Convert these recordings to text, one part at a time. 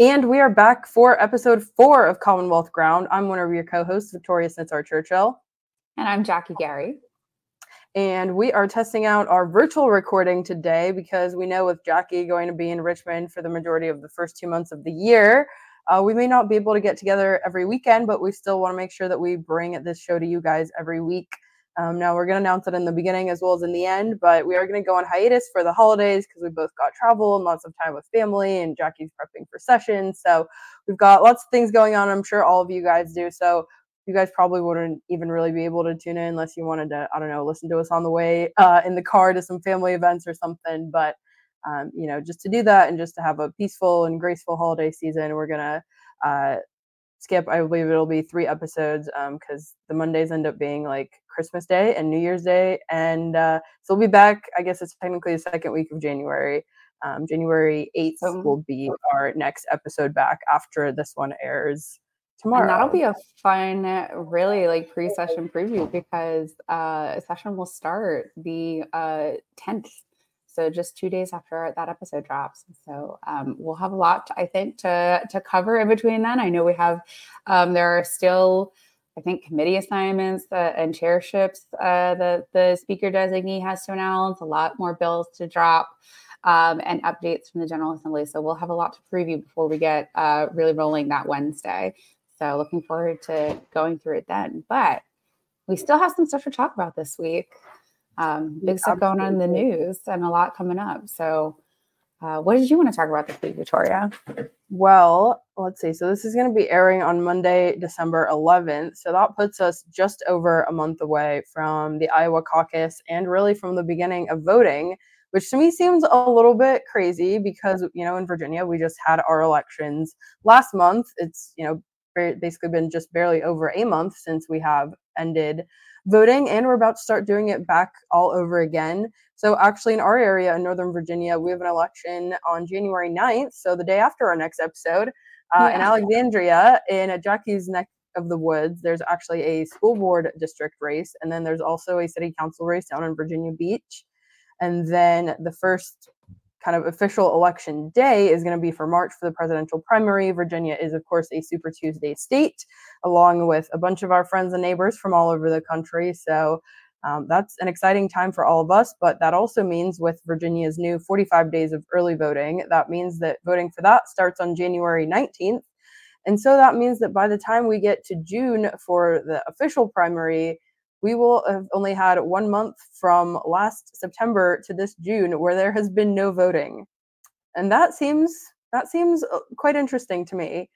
And we are back for episode four of Commonwealth Ground. I'm one of your co hosts, Victoria Snitsar Churchill. And I'm Jacki Garry. And we are testing out our virtual recording today because we know with Jacki going to be in Richmond for the majority of the first two months of the year, uh, we may not be able to get together every weekend, but we still want to make sure that we bring this show to you guys every week. Um, now we're going to announce it in the beginning as well as in the end, but we are going to go on hiatus for the holidays because we both got travel and lots of time with family, and Jacki's prepping for sessions. So we've got lots of things going on. I'm sure all of you guys do. So you guys probably wouldn't even really be able to tune in unless you wanted to, I don't know, listen to us on the way uh, in the car to some family events or something. But um, you know, just to do that and just to have a peaceful and graceful holiday season, we're gonna uh, skip. I believe it'll be three episodes because um, the Mondays end up being like Christmas Day and New Year's Day, and uh, so we'll be back. I guess it's technically the second week of January. Um, January eighth will be our next episode back after this one airs tomorrow. And that'll be a fun, really like pre-session preview because uh, a session will start the uh, tenth so just two days after that episode drops. So um, we'll have a lot, I think, to to cover in between then. I know we have um, there are still, I think, committee assignments that, and chairships uh, that the speaker designee has to announce. A lot more bills to drop. Um, and updates from the General Assembly. So we'll have a lot to preview before we get uh, really rolling that Wednesday. So looking forward to going through it then. But we still have some stuff to talk about this week um, big stuff going on in the news and a lot coming up. So, uh, what did you want to talk about this week, Victoria? Well, let's see. So, this is going to be airing on Monday, December 11th. So, that puts us just over a month away from the Iowa caucus and really from the beginning of voting, which to me seems a little bit crazy because, you know, in Virginia, we just had our elections last month. It's, you know, basically been just barely over a month since we have ended voting, and we're about to start doing it back all over again. So, actually, in our area in Northern Virginia, we have an election on January 9th, so the day after our next episode. Uh, yeah. In Alexandria, in a Jacki's neck of the woods, there's actually a school board district race, and then there's also a city council race down in Virginia Beach. And then the first kind of official election day is going to be for March for the presidential primary. Virginia is, of course, a Super Tuesday state, along with a bunch of our friends and neighbors from all over the country. So um, that's an exciting time for all of us. But that also means with Virginia's new 45 days of early voting, that means that voting for that starts on January 19th. And so that means that by the time we get to June for the official primary, we will have only had one month from last September to this June where there has been no voting. And that seems that seems uh, quite interesting to me.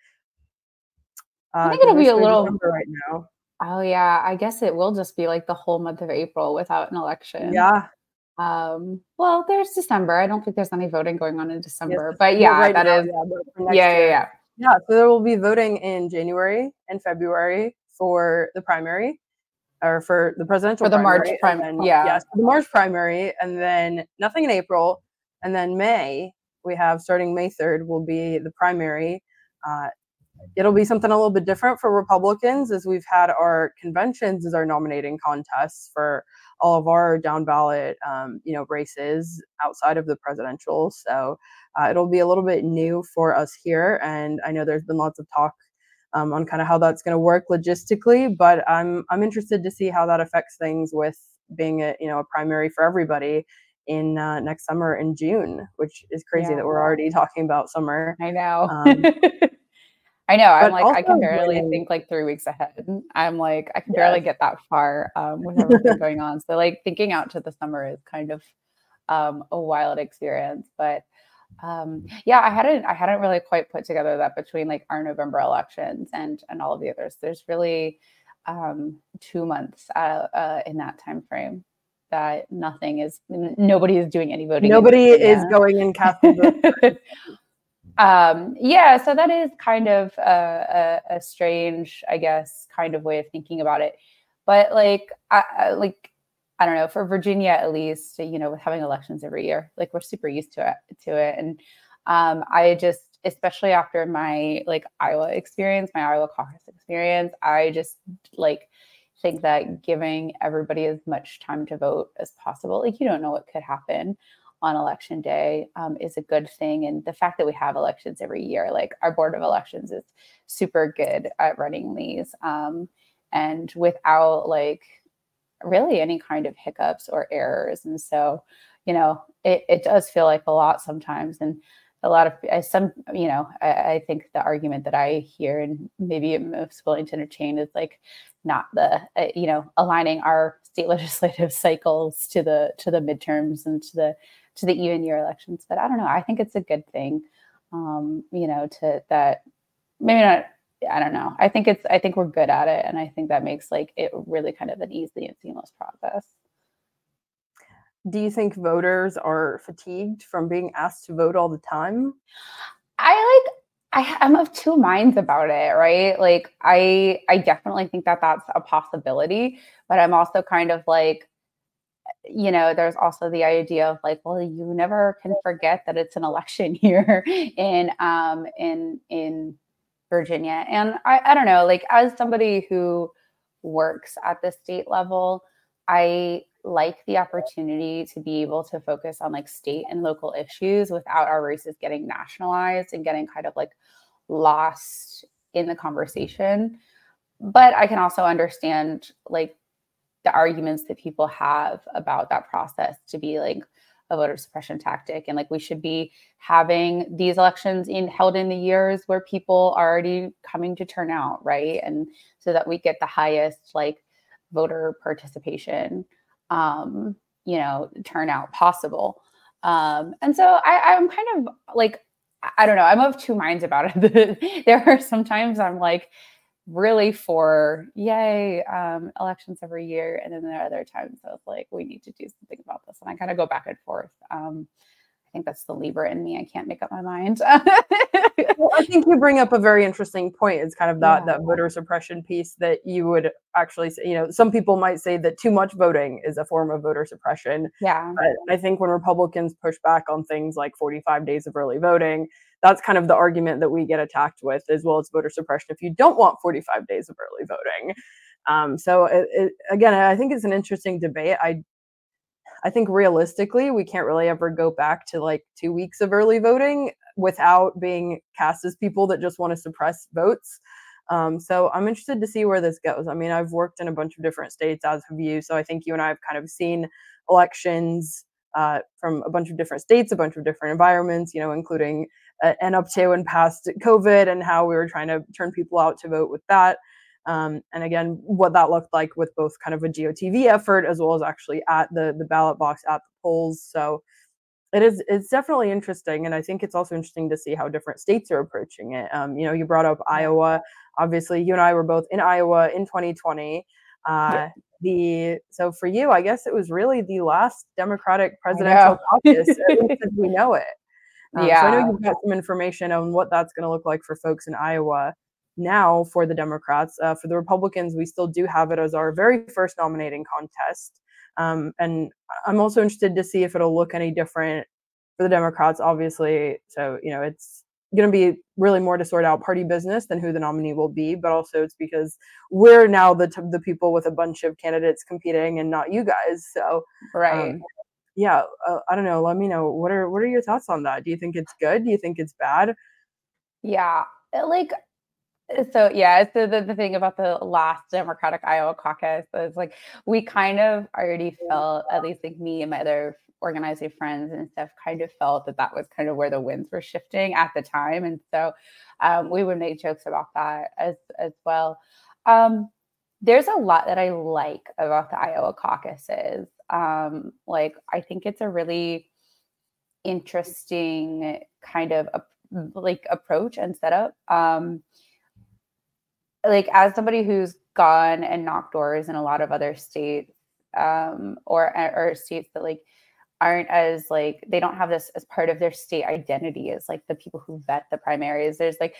Uh, I think it'll be a little right now. Oh yeah, I guess it will just be like the whole month of April without an election. Yeah. Um, well, there's December. I don't think there's any voting going on in December, yes, but yeah, right that now, is. Yeah, yeah, yeah, yeah. Yeah, so there will be voting in January and February for the primary or for the presidential for the primary, March primary. Yeah, yes, the March primary, and then nothing in April, and then May we have starting May third will be the primary. Uh, it'll be something a little bit different for Republicans as we've had our conventions as our nominating contests for all of our down ballot, um, you know, races outside of the presidential. So uh, it'll be a little bit new for us here, and I know there's been lots of talk um, on kind of how that's going to work logistically. But I'm I'm interested to see how that affects things with being a you know a primary for everybody in uh, next summer in June, which is crazy yeah. that we're already talking about summer. I know. Um, I know. I'm like, I can barely think like three weeks ahead. I'm like, I can yes. barely get that far um, with everything going on. So like thinking out to the summer is kind of um, a wild experience. But um, yeah, I hadn't I hadn't really quite put together that between like our November elections and and all of the others. There's really um, two months uh, uh, in that time frame that nothing is nobody is doing any voting. Nobody is going in casting um, yeah, so that is kind of a, a, a, strange, I guess, kind of way of thinking about it. But like, I, I like I don't know, for Virginia at least, you know, with having elections every year, like we're super used to it to it. And um, I just, especially after my like Iowa experience, my Iowa caucus experience, I just like think that giving everybody as much time to vote as possible, like you don't know what could happen on election day um, is a good thing. And the fact that we have elections every year, like our board of elections is super good at running these. Um, and without like really any kind of hiccups or errors. And so, you know, it, it does feel like a lot sometimes. And a lot of I, some, you know, I, I think the argument that I hear and maybe I'm most willing to entertain is like not the, uh, you know, aligning our state legislative cycles to the to the midterms and to the to the even year elections. But I don't know. I think it's a good thing, um, you know, to that maybe not. I don't know. I think it's. I think we're good at it, and I think that makes like it really kind of an easy and seamless process. Do you think voters are fatigued from being asked to vote all the time? I like I, I'm of two minds about it, right? Like I I definitely think that that's a possibility, but I'm also kind of like you know, there's also the idea of like, well, you never can forget that it's an election year in um in in Virginia. And I, I don't know, like as somebody who works at the state level, I like the opportunity to be able to focus on like state and local issues without our races getting nationalized and getting kind of like lost in the conversation. But I can also understand like the arguments that people have about that process to be like a voter suppression tactic. And like we should be having these elections in held in the years where people are already coming to turn out right? And so that we get the highest like voter participation um you know turnout possible. Um and so i i'm kind of like i don't know. I'm of two minds about it. There are sometimes i'm like really for yay um, elections every year. And then there are other times i was like we need to do something about this. And i kind of go back and forth um, think that's the libra in me. I can't make up my mind. Well, i think you bring up a very interesting point. It's kind of that yeah. that voter suppression piece that you would actually say you know some people might say that too much voting is a form of voter suppression. Yeah. But i think when republicans push back on things like 45 days of early voting that's kind of the argument that we get attacked with as well as voter suppression if you don't want 45 days of early voting. Um, so it, it, again i think it's an interesting debate. I i think realistically we can't really ever go back to like two weeks of early voting without being cast as people that just want to suppress votes um, so i'm interested to see where this goes i mean i've worked in a bunch of different states as have you so i think you and i have kind of seen elections uh, from a bunch of different states, a bunch of different environments, you know, including uh, and up to and past COVID and how we were trying to turn people out to vote with that. Um, and again, what that looked like with both kind of a GOTV effort as well as actually at the the ballot box at the polls. So it is it's definitely interesting, and I think it's also interesting to see how different states are approaching it. Um, you know, you brought up Iowa. Obviously, you and I were both in Iowa in 2020. Uh, yeah. The so for you, I guess it was really the last Democratic presidential caucus, as we know it. Um, yeah. So I know you've got some information on what that's going to look like for folks in Iowa now for the Democrats. Uh, for the Republicans, we still do have it as our very first nominating contest. Um, and I'm also interested to see if it'll look any different for the Democrats, obviously. So, you know, it's going to be really more to sort out party business than who the nominee will be, but also it's because we're now the, t- the people with a bunch of candidates competing and not you guys. So, right. Um, yeah, uh, I don't know. Let me know what are what are your thoughts on that? Do you think it's good? Do you think it's bad? Yeah, like so yeah so the, the thing about the last democratic iowa caucus is like we kind of already felt at least like me and my other organizing friends and stuff kind of felt that that was kind of where the winds were shifting at the time and so um, we would make jokes about that as as well. Um, there's a lot that i like about the iowa caucuses. Um, like I think it's a really interesting kind of a, like approach and setup. Like as somebody who's gone and knocked doors in a lot of other states um, or or states that like aren't as like they don't have this as part of their state identity as like the people who vet the primaries. There's like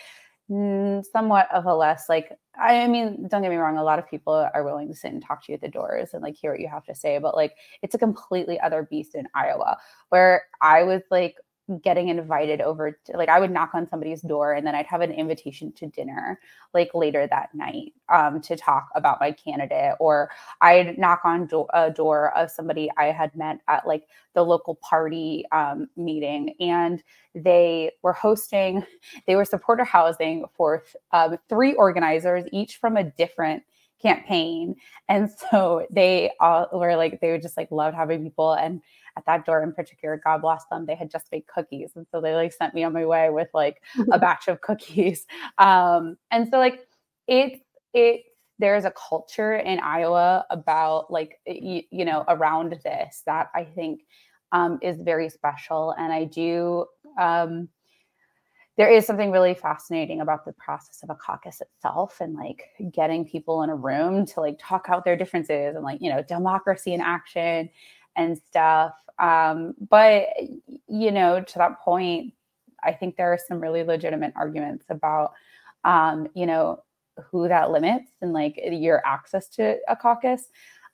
somewhat of a less like I mean, don't get me wrong, a lot of people are willing to sit and talk to you at the doors and like hear what you have to say, but like it's a completely other beast in Iowa where I was like getting invited over to, like i would knock on somebody's door and then i'd have an invitation to dinner like later that night um, to talk about my candidate or i'd knock on do- a door of somebody i had met at like the local party um, meeting and they were hosting they were supporter housing for um, three organizers each from a different campaign. And so they all were like they would just like loved having people and at that door in particular, God bless them, they had just made cookies. And so they like sent me on my way with like a batch of cookies. Um, and so like it, it, there's a culture in Iowa about like, you, you know, around this that I think um, is very special. And I do, um, there is something really fascinating about the process of a caucus itself and like getting people in a room to like talk out their differences and like you know democracy in action and stuff um, but you know, to that point, I think there are some really legitimate arguments about, um, you know, who that limits and like your access to a caucus.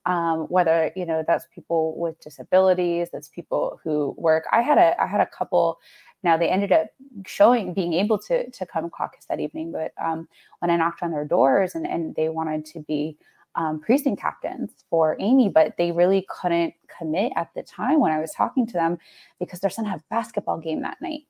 Um, whether you know that's people with disabilities, that's people who work. I had a I had a couple. Now they ended up showing being able to to come caucus that evening, but um, when I knocked on their doors and and they wanted to be um, precinct captains for Amy, but they really couldn't commit at the time when I was talking to them because their son had a basketball game that night.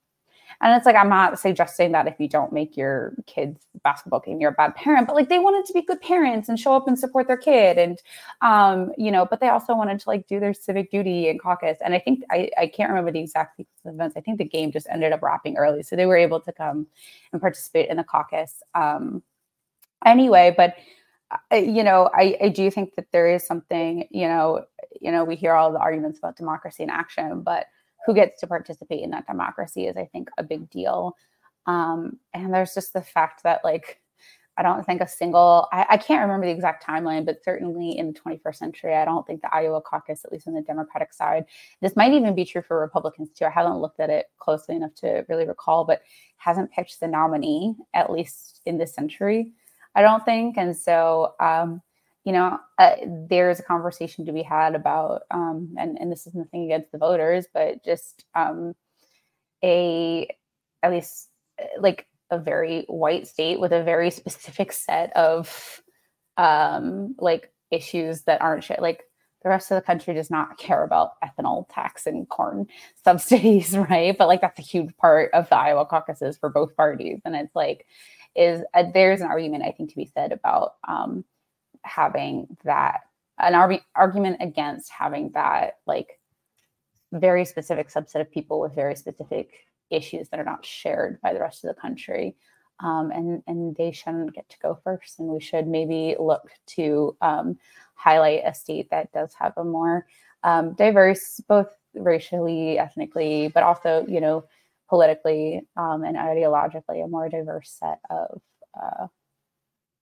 And it's like, I'm not suggesting that if you don't make your kids basketball game, you're a bad parent, but like they wanted to be good parents and show up and support their kid. And, um, you know, but they also wanted to like do their civic duty in caucus. And I think, I, I can't remember the exact events. I think the game just ended up wrapping early. So they were able to come and participate in the caucus. Um, anyway, but you know, I, I do think that there is something, you know, you know, we hear all the arguments about democracy in action, but who gets to participate in that democracy is, I think, a big deal. Um, and there's just the fact that, like, I don't think a single, I, I, can't remember the exact timeline, but certainly in the 21st century, I don't think the Iowa caucus, at least on the Democratic side, this might even be true for Republicans too. I haven't looked at it closely enough to really recall, but hasn't pitched the nominee, at least in this century. I don't think. And so, um, you know, uh, there's a conversation to be had about, um, and, and this is nothing against the voters, but just um, a, at least uh, like a very white state with a very specific set of um, like issues that aren't like the rest of the country does not care about ethanol tax and corn subsidies, right? But like that's a huge part of the Iowa caucuses for both parties. And it's like, is uh, there's an argument I think to be said about um, having that an ar- argument against having that like very specific subset of people with very specific issues that are not shared by the rest of the country. Um, and and they shouldn't get to go first. And we should maybe look to um, highlight a state that does have a more um, diverse, both racially, ethnically, but also you know politically um, and ideologically a more diverse set of uh,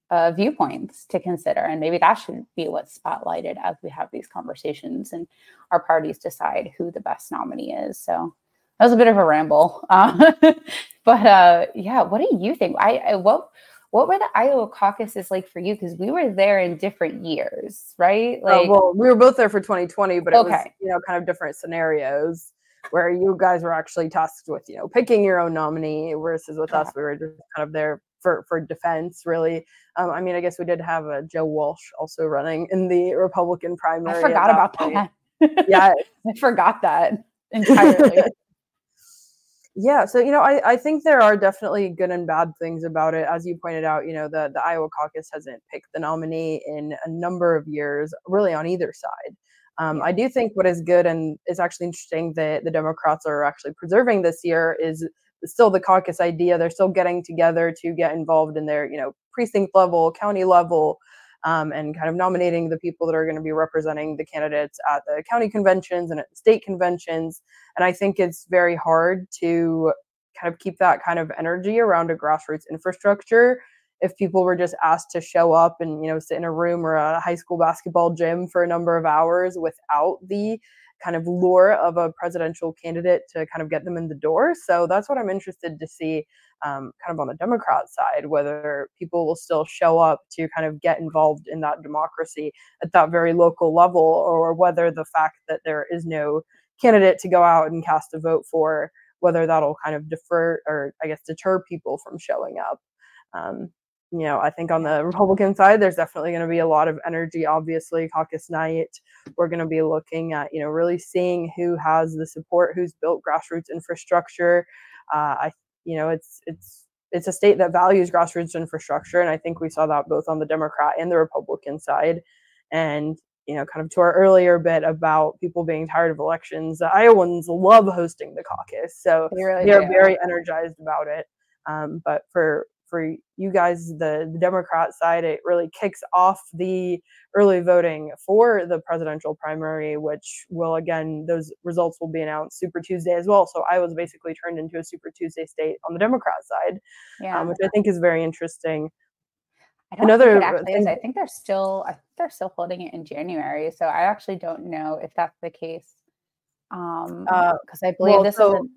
uh, viewpoints to consider. And maybe that should be what's spotlighted as we have these conversations and our parties decide who the best nominee is. So that was a bit of a ramble. Uh, but uh, yeah, what do you think? I, I what what were the Iowa caucuses like for you? Because we were there in different years, right? Oh, like, well, we were both there for 2020, but it okay. was you know kind of different scenarios where you guys were actually tasked with, you know, picking your own nominee versus with us, we were just kind of there for, for defense, really. Um, I mean, I guess we did have a Joe Walsh also running in the Republican primary. I forgot about that. yeah. I forgot that entirely. yeah. So, you know, I, I think there are definitely good and bad things about it. As you pointed out, you know, the, the Iowa caucus hasn't picked the nominee in a number of years, really on either side. Um, I do think what is good and is actually interesting that the Democrats are actually preserving this year is still the caucus idea. They're still getting together to get involved in their, you know, precinct level, county level, um, and kind of nominating the people that are going to be representing the candidates at the county conventions and at the state conventions. And I think it's very hard to kind of keep that kind of energy around a grassroots infrastructure if people were just asked to show up and you know sit in a room or a high school basketball gym for a number of hours without the kind of lure of a presidential candidate to kind of get them in the door so that's what i'm interested to see um, kind of on the democrat side whether people will still show up to kind of get involved in that democracy at that very local level or whether the fact that there is no candidate to go out and cast a vote for whether that'll kind of defer or I guess deter people from showing up. Um, you know, I think on the Republican side, there's definitely going to be a lot of energy. Obviously, caucus night, we're going to be looking at, you know, really seeing who has the support, who's built grassroots infrastructure. Uh, I, you know, it's it's it's a state that values grassroots infrastructure, and I think we saw that both on the Democrat and the Republican side. And you know, kind of to our earlier bit about people being tired of elections, the Iowans love hosting the caucus, so they, really they're very energized about it. Um, but for for you guys, the, the Democrat side, it really kicks off the early voting for the presidential primary, which will again, those results will be announced Super Tuesday as well. So Iowa basically turned into a Super Tuesday state on the Democrat side, yeah. um, which I think is very interesting. I Another thing, is. I think they're still. I think they're still holding it in January. So I actually don't know if that's the case. Um, because uh, I believe well, this so, is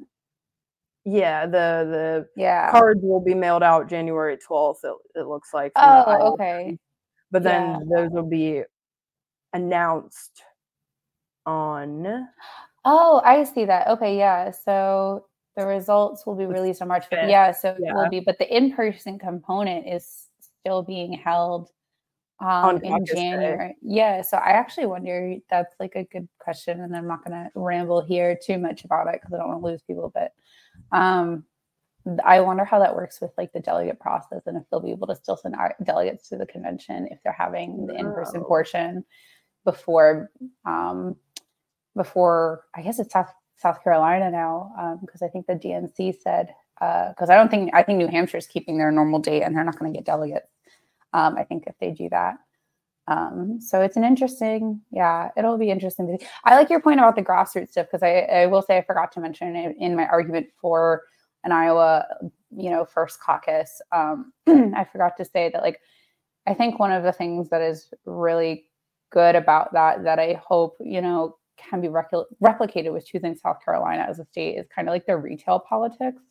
yeah, the the yeah cards will be mailed out January twelfth. It, it looks like. Oh, okay. But then yeah. those will be announced on. Oh, I see that. Okay, yeah. So the results will be released on March 5th. Yeah, so yeah. it will be, but the in-person component is still being held um, in January. Yeah, so I actually wonder. That's like a good question, and I'm not going to ramble here too much about it because I don't want to lose people. But um, I wonder how that works with like the delegate process and if they'll be able to still send our delegates to the convention if they're having the in-person portion before um, before I guess it's South South Carolina now because um, I think the DNC said because uh, I don't think I think New Hampshire is keeping their normal date and they're not going to get delegates. Um, I think if they do that. Um, so it's an interesting, yeah, it'll be interesting. I like your point about the grassroots stuff because I, I will say I forgot to mention in, in my argument for an Iowa, you know, first caucus. Um, I forgot to say that like I think one of the things that is really good about that that I hope you know can be replicated with choosing South Carolina as a state is kind of like the retail politics.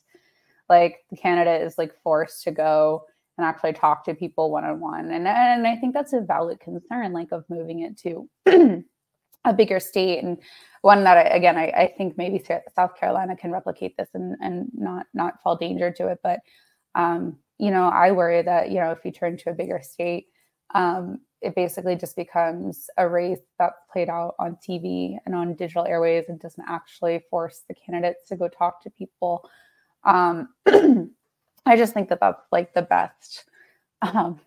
Like the candidate is like forced to go and actually talk to people one on one. And and I think that's a valid concern, like of moving it to a bigger state and one that I, again I, I, think maybe South Carolina can replicate this and and not not fall danger to it. But um, you know, I worry that you know if you turn to a bigger state, um, it basically just becomes a race that's played out on TV and on digital airways and doesn't actually force the candidates to go talk to people. Um, I just think that that's like the best. Um,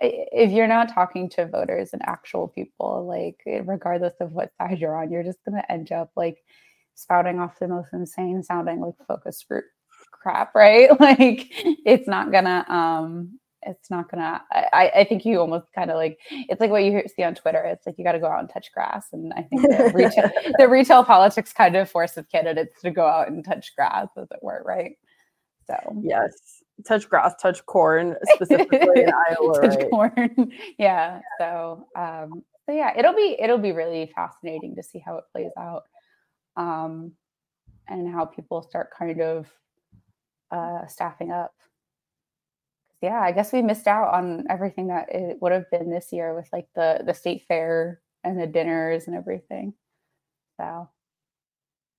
if you're not talking to voters and actual people, like regardless of what side you're on, you're just going to end up like spouting off the most insane sounding like focus group crap, right? Like it's not gonna um it's not gonna I, I think you almost kind of like it's like what you see on Twitter. It's like you gotta go out and touch grass. And I think the retail the retail politics kind of forces candidates to go out and touch grass, as it were, right? So yes, touch grass, touch corn, specifically in Iowa. Touch right? corn. Yeah. So um, so yeah, it'll be it'll be really fascinating to see how it plays out. Um, and how people start kind of uh, staffing up. Yeah, I guess we missed out on everything that it would have been this year with like the the state fair and the dinners and everything. So I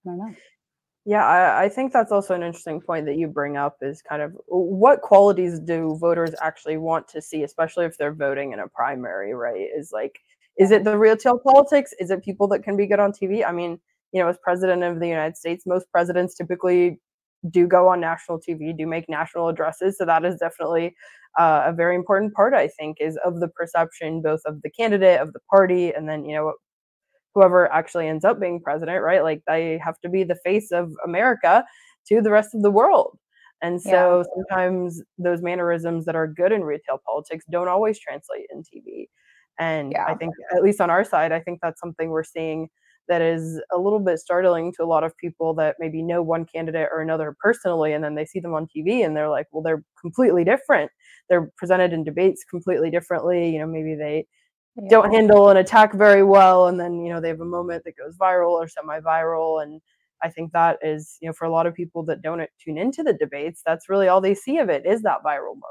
don't know. Yeah, I, I, think that's also an interesting point that you bring up is kind of what qualities do voters actually want to see, especially if they're voting in a primary, right? Is like, is it the retail politics? Is it people that can be good on TV? I mean, you know, as president of the United States, most presidents typically do go on national TV, do make national addresses. So that is definitely uh, a very important part, I think, is of the perception both of the candidate, of the party, and then, you know, whoever actually ends up being president, right? Like they have to be the face of America to the rest of the world. And so yeah. sometimes those mannerisms that are good in retail politics don't always translate in TV. And yeah. I think, at least on our side, I think that's something we're seeing that is a little bit startling to a lot of people that maybe know one candidate or another personally, and then they see them on TV and they're like, well, they're completely different. They're presented in debates completely differently. You know, maybe they. Don't handle an attack very well and then you know they have a moment that goes viral or semi-viral and i think that is you know for a lot of people that don't tune into the debates that's really all they see of it is that viral moment.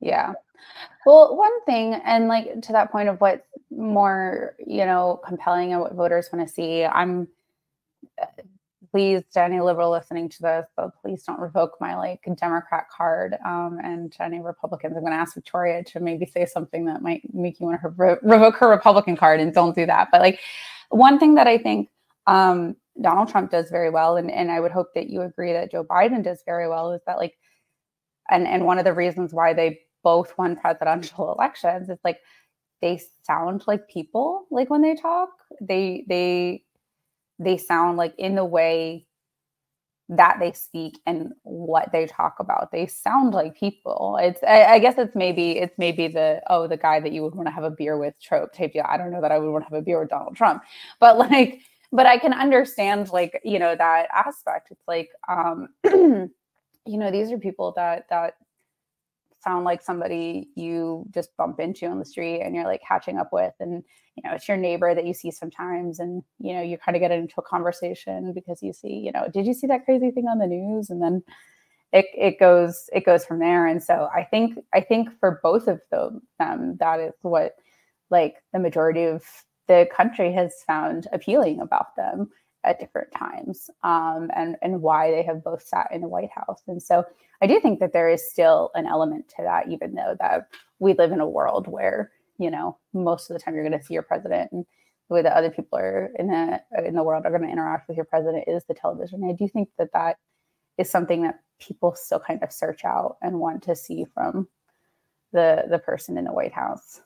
Yeah. Well one thing and like to that point of what's more you know compelling and what voters want to see i'm please, to any liberal listening to this, but please don't revoke my like Democrat card. Um, and to any Republicans, I'm going to ask Victoria to maybe say something that might make you want to re- revoke her Republican card, and don't do that. But like one thing that I think um, Donald Trump does very well, and and I would hope that you agree that Joe Biden does very well, is that like, and and one of the reasons why they both won presidential elections is like they sound like people like when they talk they they they sound like in the way that they speak and what they talk about. They sound like people. It's I, I, guess it's maybe it's maybe the oh the guy that you would want to have a beer with trope tape yeah i don't know that i would want to have a beer with donald trump. But like but i can understand like you know that aspect. It's like um you know these are people that that sound like somebody you just bump into on the street and you're like catching up with and you know it's your neighbor that you see sometimes and you know you kind of get into a conversation because you see you know did you see that crazy thing on the news? And then it, it goes it goes from there. And so i think i think for both of them that is what like the majority of the country has found appealing about them at different times um, and and why they have both sat in the White House. And so I do think that there is still an element to that, even though that we live in a world where you know most of the time you're going to see your president and the way that other people are in the in the world are going to interact with your president is the television. I do think that that is something that people still kind of search out and want to see from the the person in the White House.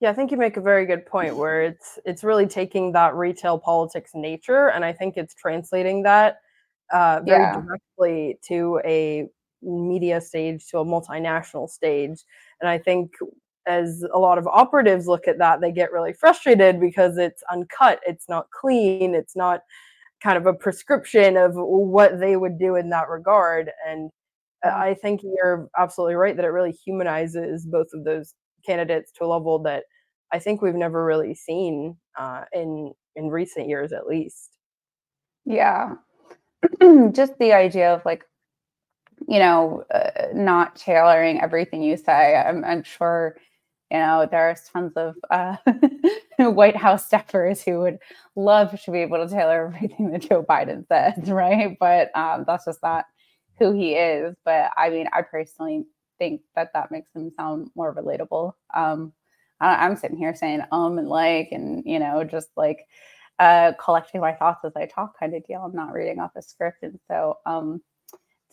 Yeah, I think you make a very good point where it's it's really taking that retail politics nature, and I think it's translating that uh, very yeah. directly to a media stage, to a multinational stage. And I think as a lot of operatives look at that, they get really frustrated because it's uncut, it's not clean, it's not kind of a prescription of what they would do in that regard. And uh, I think you're absolutely right that it really humanizes both of those candidates to a level that I think we've never really seen uh, in in recent years, at least. Yeah, just the idea of like, you know, uh, not tailoring everything you say. I'm, I'm sure, you know, there's tons of uh, White House staffers who would love to be able to tailor everything that Joe Biden says, right? But um, that's just not who he is. But I mean, I personally think that that makes them sound more relatable. Um, I, am sitting here saying um and like and you know just like uh, collecting my thoughts as I talk kind of deal. I'm not reading off a script, and so um,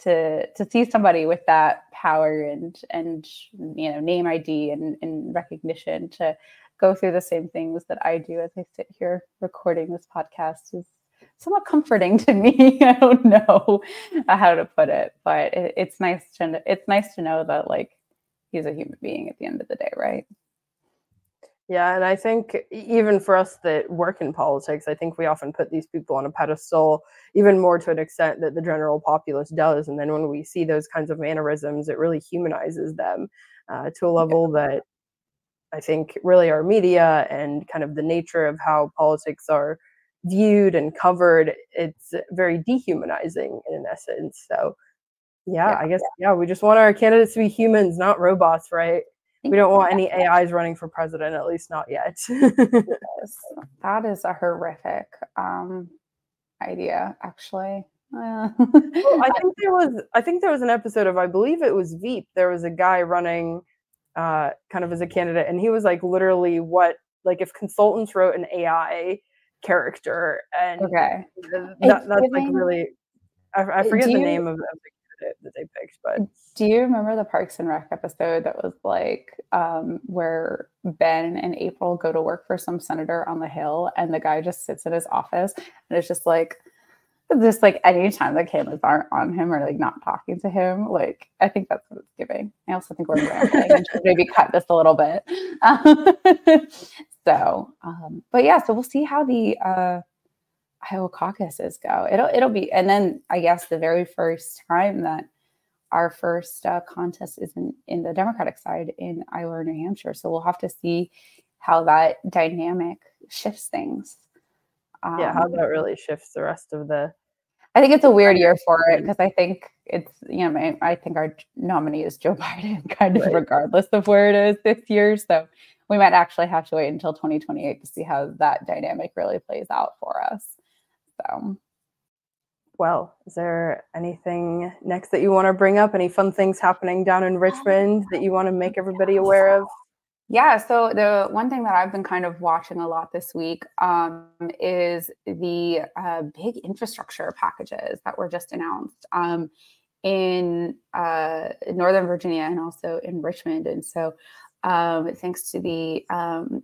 to to see somebody with that power and and you know name ID and, and recognition to go through the same things that I do as I sit here recording this podcast is somewhat comforting to me. I don't know how to put it, but it, it's nice to it's nice to know that like he's a human being at the end of the day, right? Yeah, and I think even for us that work in politics, I think we often put these people on a pedestal, even more to an extent that the general populace does. And then when we see those kinds of mannerisms, it really humanizes them uh, to a level yeah. that I think really our media and kind of the nature of how politics are viewed and covered, it's very dehumanizing in essence. So, yeah, yeah, I guess, yeah, we just want our candidates to be humans, not robots, right? We don't want any AIs running for president, at least not yet. yes, that is a horrific um, idea, actually. well, I think there was I think there was an episode of I believe it was Veep. There was a guy running uh, kind of as a candidate, and he was like literally what like if consultants wrote an AI character, and okay, that, that's giving, like really I, I forget the you, name of, of the candidate that they picked, but do you remember the Parks and Rec episode that was like um, where Ben and April go to work for some senator on the Hill, and the guy just sits in his office, and it's just like, just like anytime the cameras aren't on him or like not talking to him, like I think that's what it's giving. I also think we're rambling and should maybe cut this a little bit. so, um, but yeah, so we'll see how the uh, Iowa caucuses go. It'll it'll be, and then I guess the very first time that our first uh, contest is in, in the Democratic side in Iowa or New Hampshire. So we'll have to see how that dynamic shifts things. Um, yeah, how um, that really shifts the rest of the. I think it's a weird year for it because I think it's, you know, I, I, think our nominee is Joe Biden, kind of right. regardless of where it is this year. So we might actually have to wait until 2028 to see how that dynamic really plays out for us. So Well, is there anything next that you want to bring up? Any fun things happening down in um, Richmond that you want to make everybody aware of? Yeah, so the one thing that I've been kind of watching a lot this week um, is the uh, big infrastructure packages that were just announced um, in uh, Northern Virginia and also in Richmond. And so, um, thanks to the um,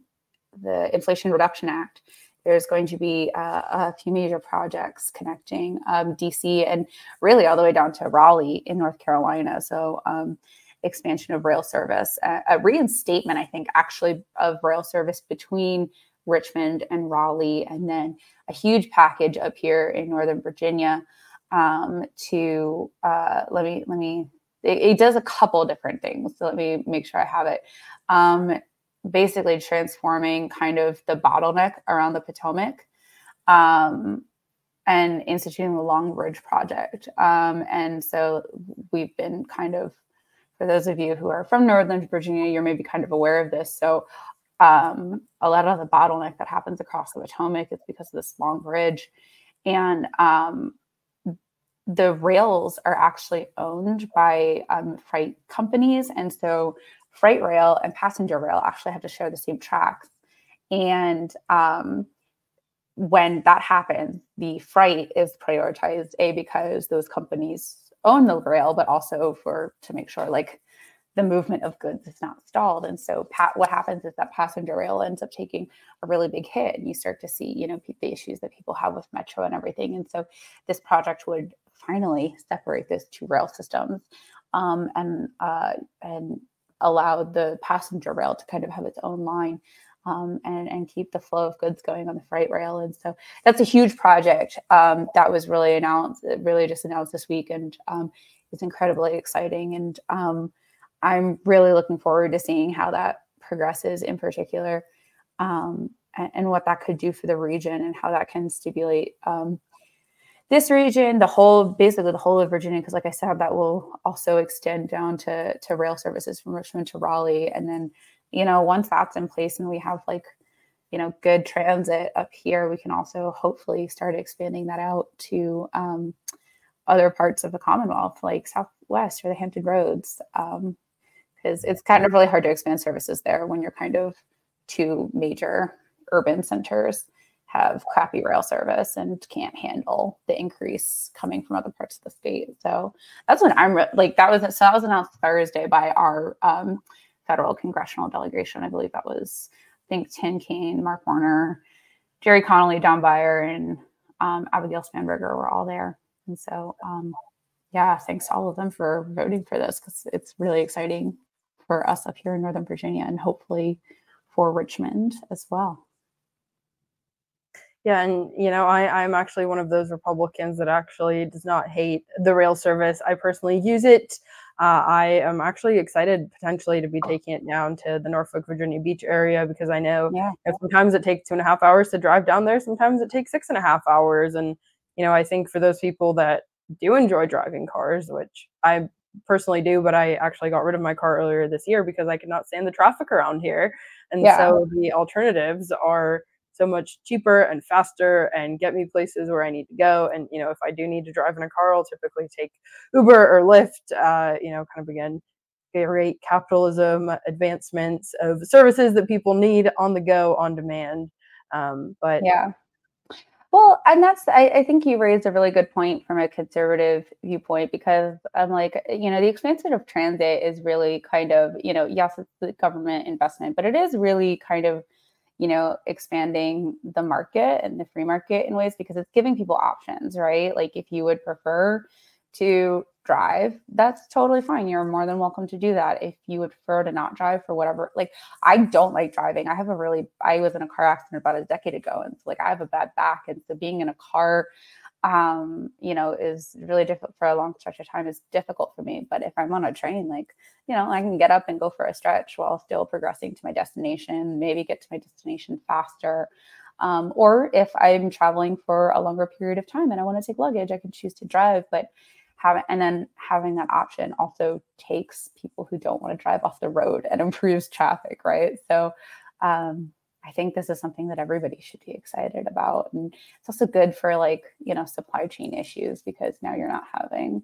the Inflation Reduction Act, there's going to be uh, a few major projects connecting um, DC and really all the way down to Raleigh in North Carolina. So um, expansion of rail service, a reinstatement, I think, actually of rail service between Richmond and Raleigh, and then a huge package up here in Northern Virginia um, to uh, let me let me. It, it, does a couple different things. So let me make sure I have it. Um, basically, transforming kind of the bottleneck around the Potomac. Um, and instituting the Long Bridge project. Um, and so we've been kind of for those of you who are from Northern Virginia, you're maybe kind of aware of this. So, um, a lot of the bottleneck that happens across the Potomac is because of this long bridge. And um, the rails are actually owned by um, freight companies. And so, freight rail and passenger rail actually have to share the same tracks. And um, when that happens, the freight is prioritized, A, because those companies own the rail, but also for to make sure like the movement of goods is not stalled. And so pat, what happens is that passenger rail ends up taking a really big hit and you start to see, you know, the issues that people have with metro and everything. And so this project would finally separate those two rail systems um, and uh, and allow the passenger rail to kind of have its own line um, and, and keep the flow of goods going on the freight rail. And so that's a huge project um, that was really announced, really just announced this week. And um, it's incredibly exciting. And um, I'm really looking forward to seeing how that progresses in particular um, and, and, what that could do for the region and how that can stimulate um, this region, the whole, basically the whole of Virginia, because like I said, that will also extend down to, to rail services from Richmond to Raleigh and then you know, once that's in place and we have like, you know, good transit up here, we can also hopefully start expanding that out to um, other parts of the Commonwealth, like Southwest or the Hampton Roads. Um, because it's kind of really hard to expand services there when you're kind of two major urban centers have crappy rail service and can't handle the increase coming from other parts of the state. So that's when I'm re- like that was so that was announced Thursday by our um, federal congressional delegation. I believe that was, I think, Tim Kaine, Mark Warner, Gerry Connolly, Don Beyer, and um, Abigail Spanberger were all there. And so, um, yeah, thanks to all of them for voting for this because it's really exciting for us up here in Northern Virginia and hopefully for Richmond as well. Yeah, and you know, I, I'm actually one of those Republicans that actually does not hate the rail service. I personally use it. Uh, I am actually excited potentially to be taking it down to the Norfolk, Virginia Beach area because I know yeah. sometimes it takes two and a half hours to drive down there. Sometimes it takes six and a half hours. And, you know, I think for those people that do enjoy driving cars, which I personally do, but I actually got rid of my car earlier this year because I could not stand the traffic around here. And yeah. so the alternatives are so much cheaper and faster and get me places where I need to go. And, you know, if I do need to drive in a car, I'll typically take Uber or Lyft, uh, you know, kind of again, great capitalism advancements of services that people need on the go, on demand. Um, but yeah. Well, and that's, I, I, think you raised a really good point from a conservative viewpoint because I'm like, you know, the expansion of transit is really kind of, you know, yes, it's the government investment, but it is really kind of you know, expanding the market and the free market in ways because it's giving people options, right? Like if you would prefer to drive, that's totally fine. You're more than welcome to do that. If you would prefer to not drive for whatever, like I don't like driving. I have a really, I was in a car accident about a decade ago. And so like I have a bad back. And so being in a car um, you know, is really difficult for a long stretch of time is difficult for me. But if I'm on a train, like, you know, I can get up and go for a stretch while still progressing to my destination, maybe get to my destination faster. Um, or if I'm traveling for a longer period of time and I want to take luggage, I can choose to drive. But having and then having that option also takes people who don't want to drive off the road and improves traffic, right? So um, I think this is something that everybody should be excited about. And it's also good for like, you know, supply chain issues because now you're not having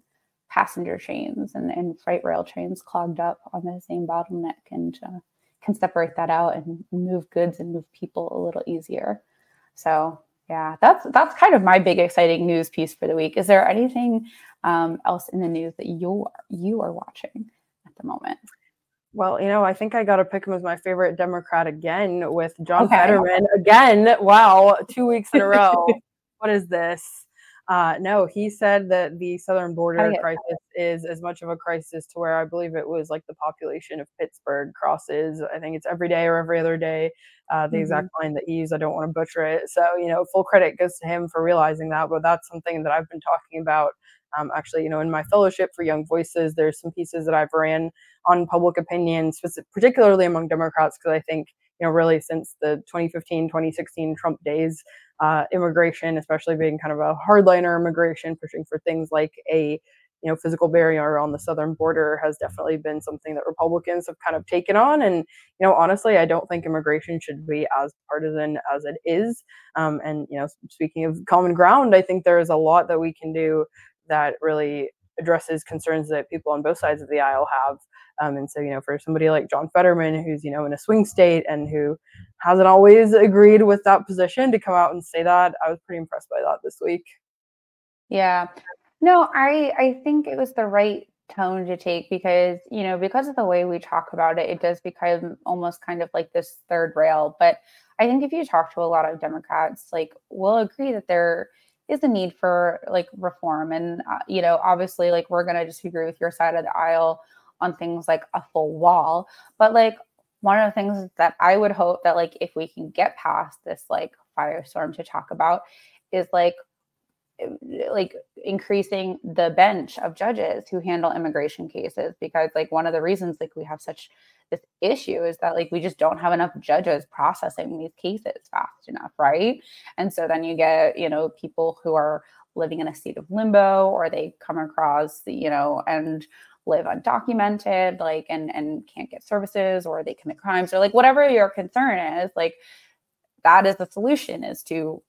passenger trains and, and freight rail trains clogged up on the same bottleneck and uh, can separate that out and move goods and move people a little easier. So yeah, that's that's kind of my big exciting news piece for the week. Is there anything um, else in the news that you you are watching at the moment? Well, you know, I think I got to pick him as my favorite Democrat again with John okay. Fetterman again. Wow, two weeks in a row. what is this? Uh, no, he said that the southern border crisis is as much of a crisis to where I believe it was like the population of Pittsburgh crosses. I think it's every day or every other day. Uh, the mm-hmm. exact line that he used, I don't want to butcher it. So, you know, full credit goes to him for realizing that. But that's something that I've been talking about. Um, actually, you know, in my fellowship for Young Voices, there's some pieces that I've ran on public opinion, particularly among Democrats, because I think, you know, really since the 2015, 2016 Trump days, uh, immigration, especially being kind of a hardliner immigration, pushing for things like a you know physical barrier on the southern border has definitely been something that Republicans have kind of taken on. And you know, honestly, I don't think immigration should be as partisan as it is. Um, and you know, speaking of common ground, I think there is a lot that we can do that really addresses concerns that people on both sides of the aisle have. Um, and so, you know, for somebody like John Fetterman, who's, you know, in a swing state and who hasn't always agreed with that position to come out and say that, I was pretty impressed by that this week. Yeah. No, I I think it was the right tone to take because, you know, because of the way we talk about it, it does become almost kind of like this third rail. But I think if you talk to a lot of Democrats, like we'll agree that there is a need for like reform and uh, you know obviously like we're going to disagree with your side of the aisle on things like a full wall. But like one of the things that I would hope that like if we can get past this like firestorm to talk about is like eh, like increasing the bench of judges who handle immigration cases because like one of the reasons like we have such this issue is that like we just don't have enough judges processing these cases fast enough right and so then you get you know people who are living in a state of limbo or they come across you know and live undocumented like and and can't get services or they commit crimes or like whatever your concern is like that is the solution is to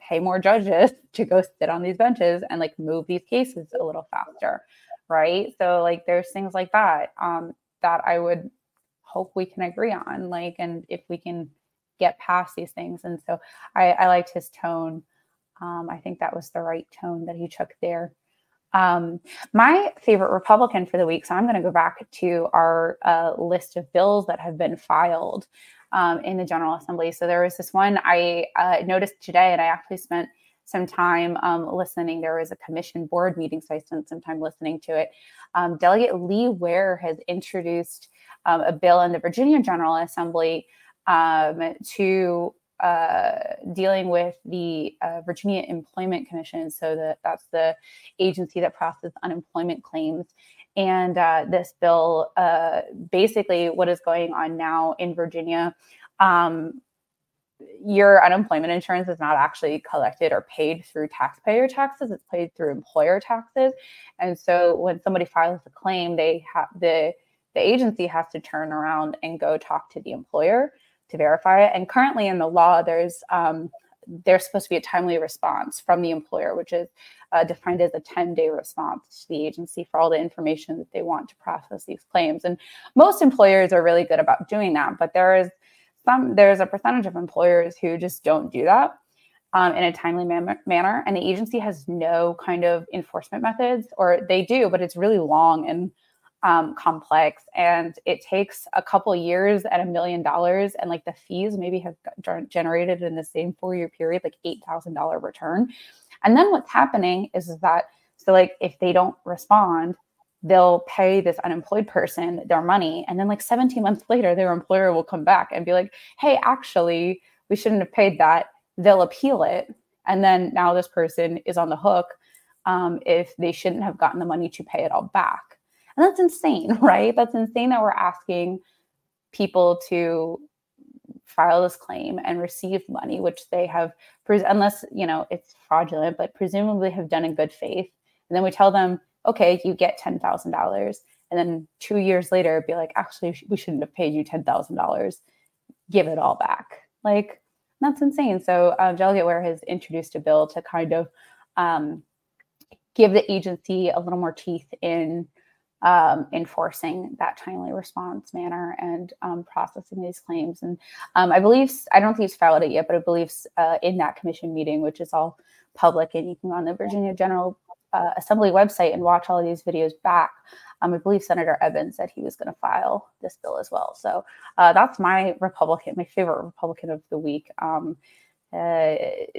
pay more judges to go sit on these benches and like move these cases a little faster right? So like there's things like that um that i would hope we can agree on like and if we can get past these things. And so i i liked his tone. Um i think that was the right tone that he took there um, my favorite Republican for the week, so I'm going to go back to our uh, list of bills that have been filed um, in the General Assembly. So there was this one I uh, noticed today, and I actually spent some time um, listening. There was a commission board meeting, so I spent some time listening to it. Um, Delegate Lee Ware has introduced um, a bill in the Virginia General Assembly um, to uh, dealing with the uh, Virginia Employment Commission. So that that's the agency that processes unemployment claims. And uh, this bill, uh, basically, what is going on now in Virginia, um, your unemployment insurance is not actually collected or paid through taxpayer taxes; it's paid through employer taxes. And so, when somebody files a claim, they have the the agency has to turn around and go talk to the employer to verify it. And currently in the law, there's um, there's supposed to be a timely response from the employer, which is uh, defined as a 10 day response to the agency for all the information that they want to process these claims. And most employers are really good about doing that, but there is some, there's a percentage of employers who just don't do that. Um, in a timely man- manner, and the agency has no kind of enforcement methods, or they do, but it's really long and um, complex and it takes a couple years at a million dollars and like the fees maybe have generated in the same four year period like $8000 return. And then what's happening is, that so like if they don't respond they'll pay this unemployed person their money and then like 17 months later their employer will come back and be like hey actually we shouldn't have paid that. They'll appeal it and then now this person is on the hook um, if they shouldn't have gotten the money to pay it all back and that's insane, right? That's insane that we're asking people to file this claim and receive money, which they have, unless, you know, it's fraudulent, but presumably have done in good faith. And then we tell them, okay, you get $10,000. And then two years later, be like, actually, we shouldn't have paid you $10,000. give it all back. Like that's insane. So uh, Delegate Ware has introduced a bill to kind of um, give the agency a little more teeth in um, enforcing that timely response manner and um, processing these claims. And um, I believe, I don't think he's filed it yet, but I believe uh, in that commission meeting, which is all public and you can go on the Virginia General uh, Assembly website and watch all of these videos back. Um, I believe Senator Evans said he was going to file this bill as well. So uh, that's my Republican, my favorite Republican of the week, um, uh,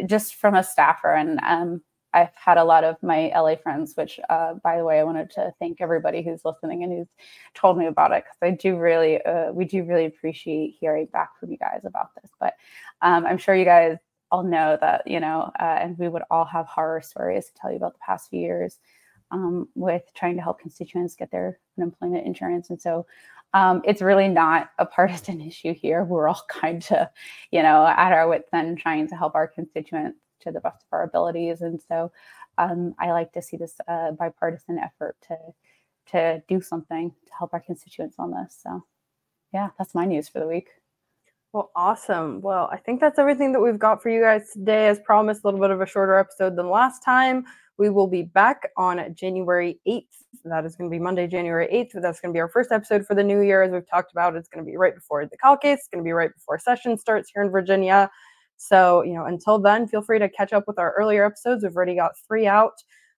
just from a staffer. And um, I've had a lot of my LA friends, which, uh, by the way, I wanted to thank everybody who's listening and who's told me about it because I do really, uh, we do really appreciate hearing back from you guys about this. But um, I'm sure you guys all know that, you know, uh, and we would all have horror stories to tell you about the past few years um, with trying to help constituents get their unemployment insurance. And so um, it's really not a partisan issue here. We're all kind of, you know, at our wits' end trying to help our constituents to the best of our abilities. And so um, I like to see this uh, bipartisan effort to to do something to help our constituents on this. So yeah, that's my news for the week. Well, awesome. Well, I think that's everything that we've got for you guys today. As promised, a little bit of a shorter episode than last time. We will be back on January 8th. That is going to be Monday, January 8th. That's going to be our first episode for the new year. As we've talked about, it's going to be right before the caucus. It's going to be right before session starts here in Virginia. So, you know, until then, feel free to catch up with our earlier episodes. We've already got three out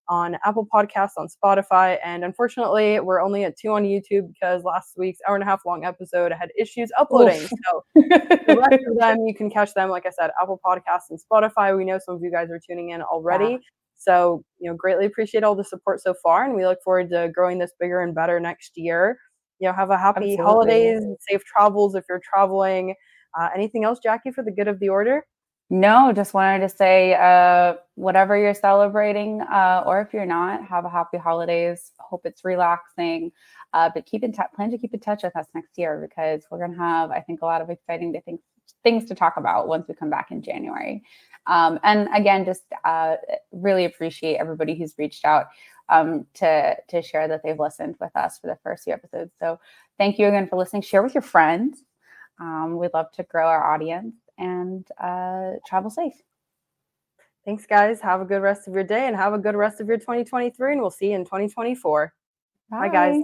on Apple Podcasts, on Spotify, and unfortunately, we're only at two on YouTube because last week's hour and a half long episode had issues uploading. Oof. So, the rest of them, you can catch them, like I said, Apple Podcasts and Spotify. We know some of you guys are tuning in already. Yeah. So, you know, greatly appreciate all the support so far, and we look forward to growing this bigger and better next year. You know, have a happy Absolutely. holidays, safe travels if you're traveling. Uh, anything else, Jacki, for the good of the order? No, just wanted to say, uh, whatever you're celebrating, uh, or if you're not, have a happy holidays. Hope it's relaxing. Uh, but keep in touch. Plan to keep in touch with us next year because we're gonna have, I think, a lot of exciting to think, things to talk about once we come back in January. Um, and again, just uh, really appreciate everybody who's reached out um, to to share that they've listened with us for the first few episodes. So thank you again for listening. Share with your friends. Um, we'd love to grow our audience and uh, travel safe. Thanks, guys. Have a good rest of your day and have a good rest of your 2023. And we'll see you in 2024. Bye, Bye guys.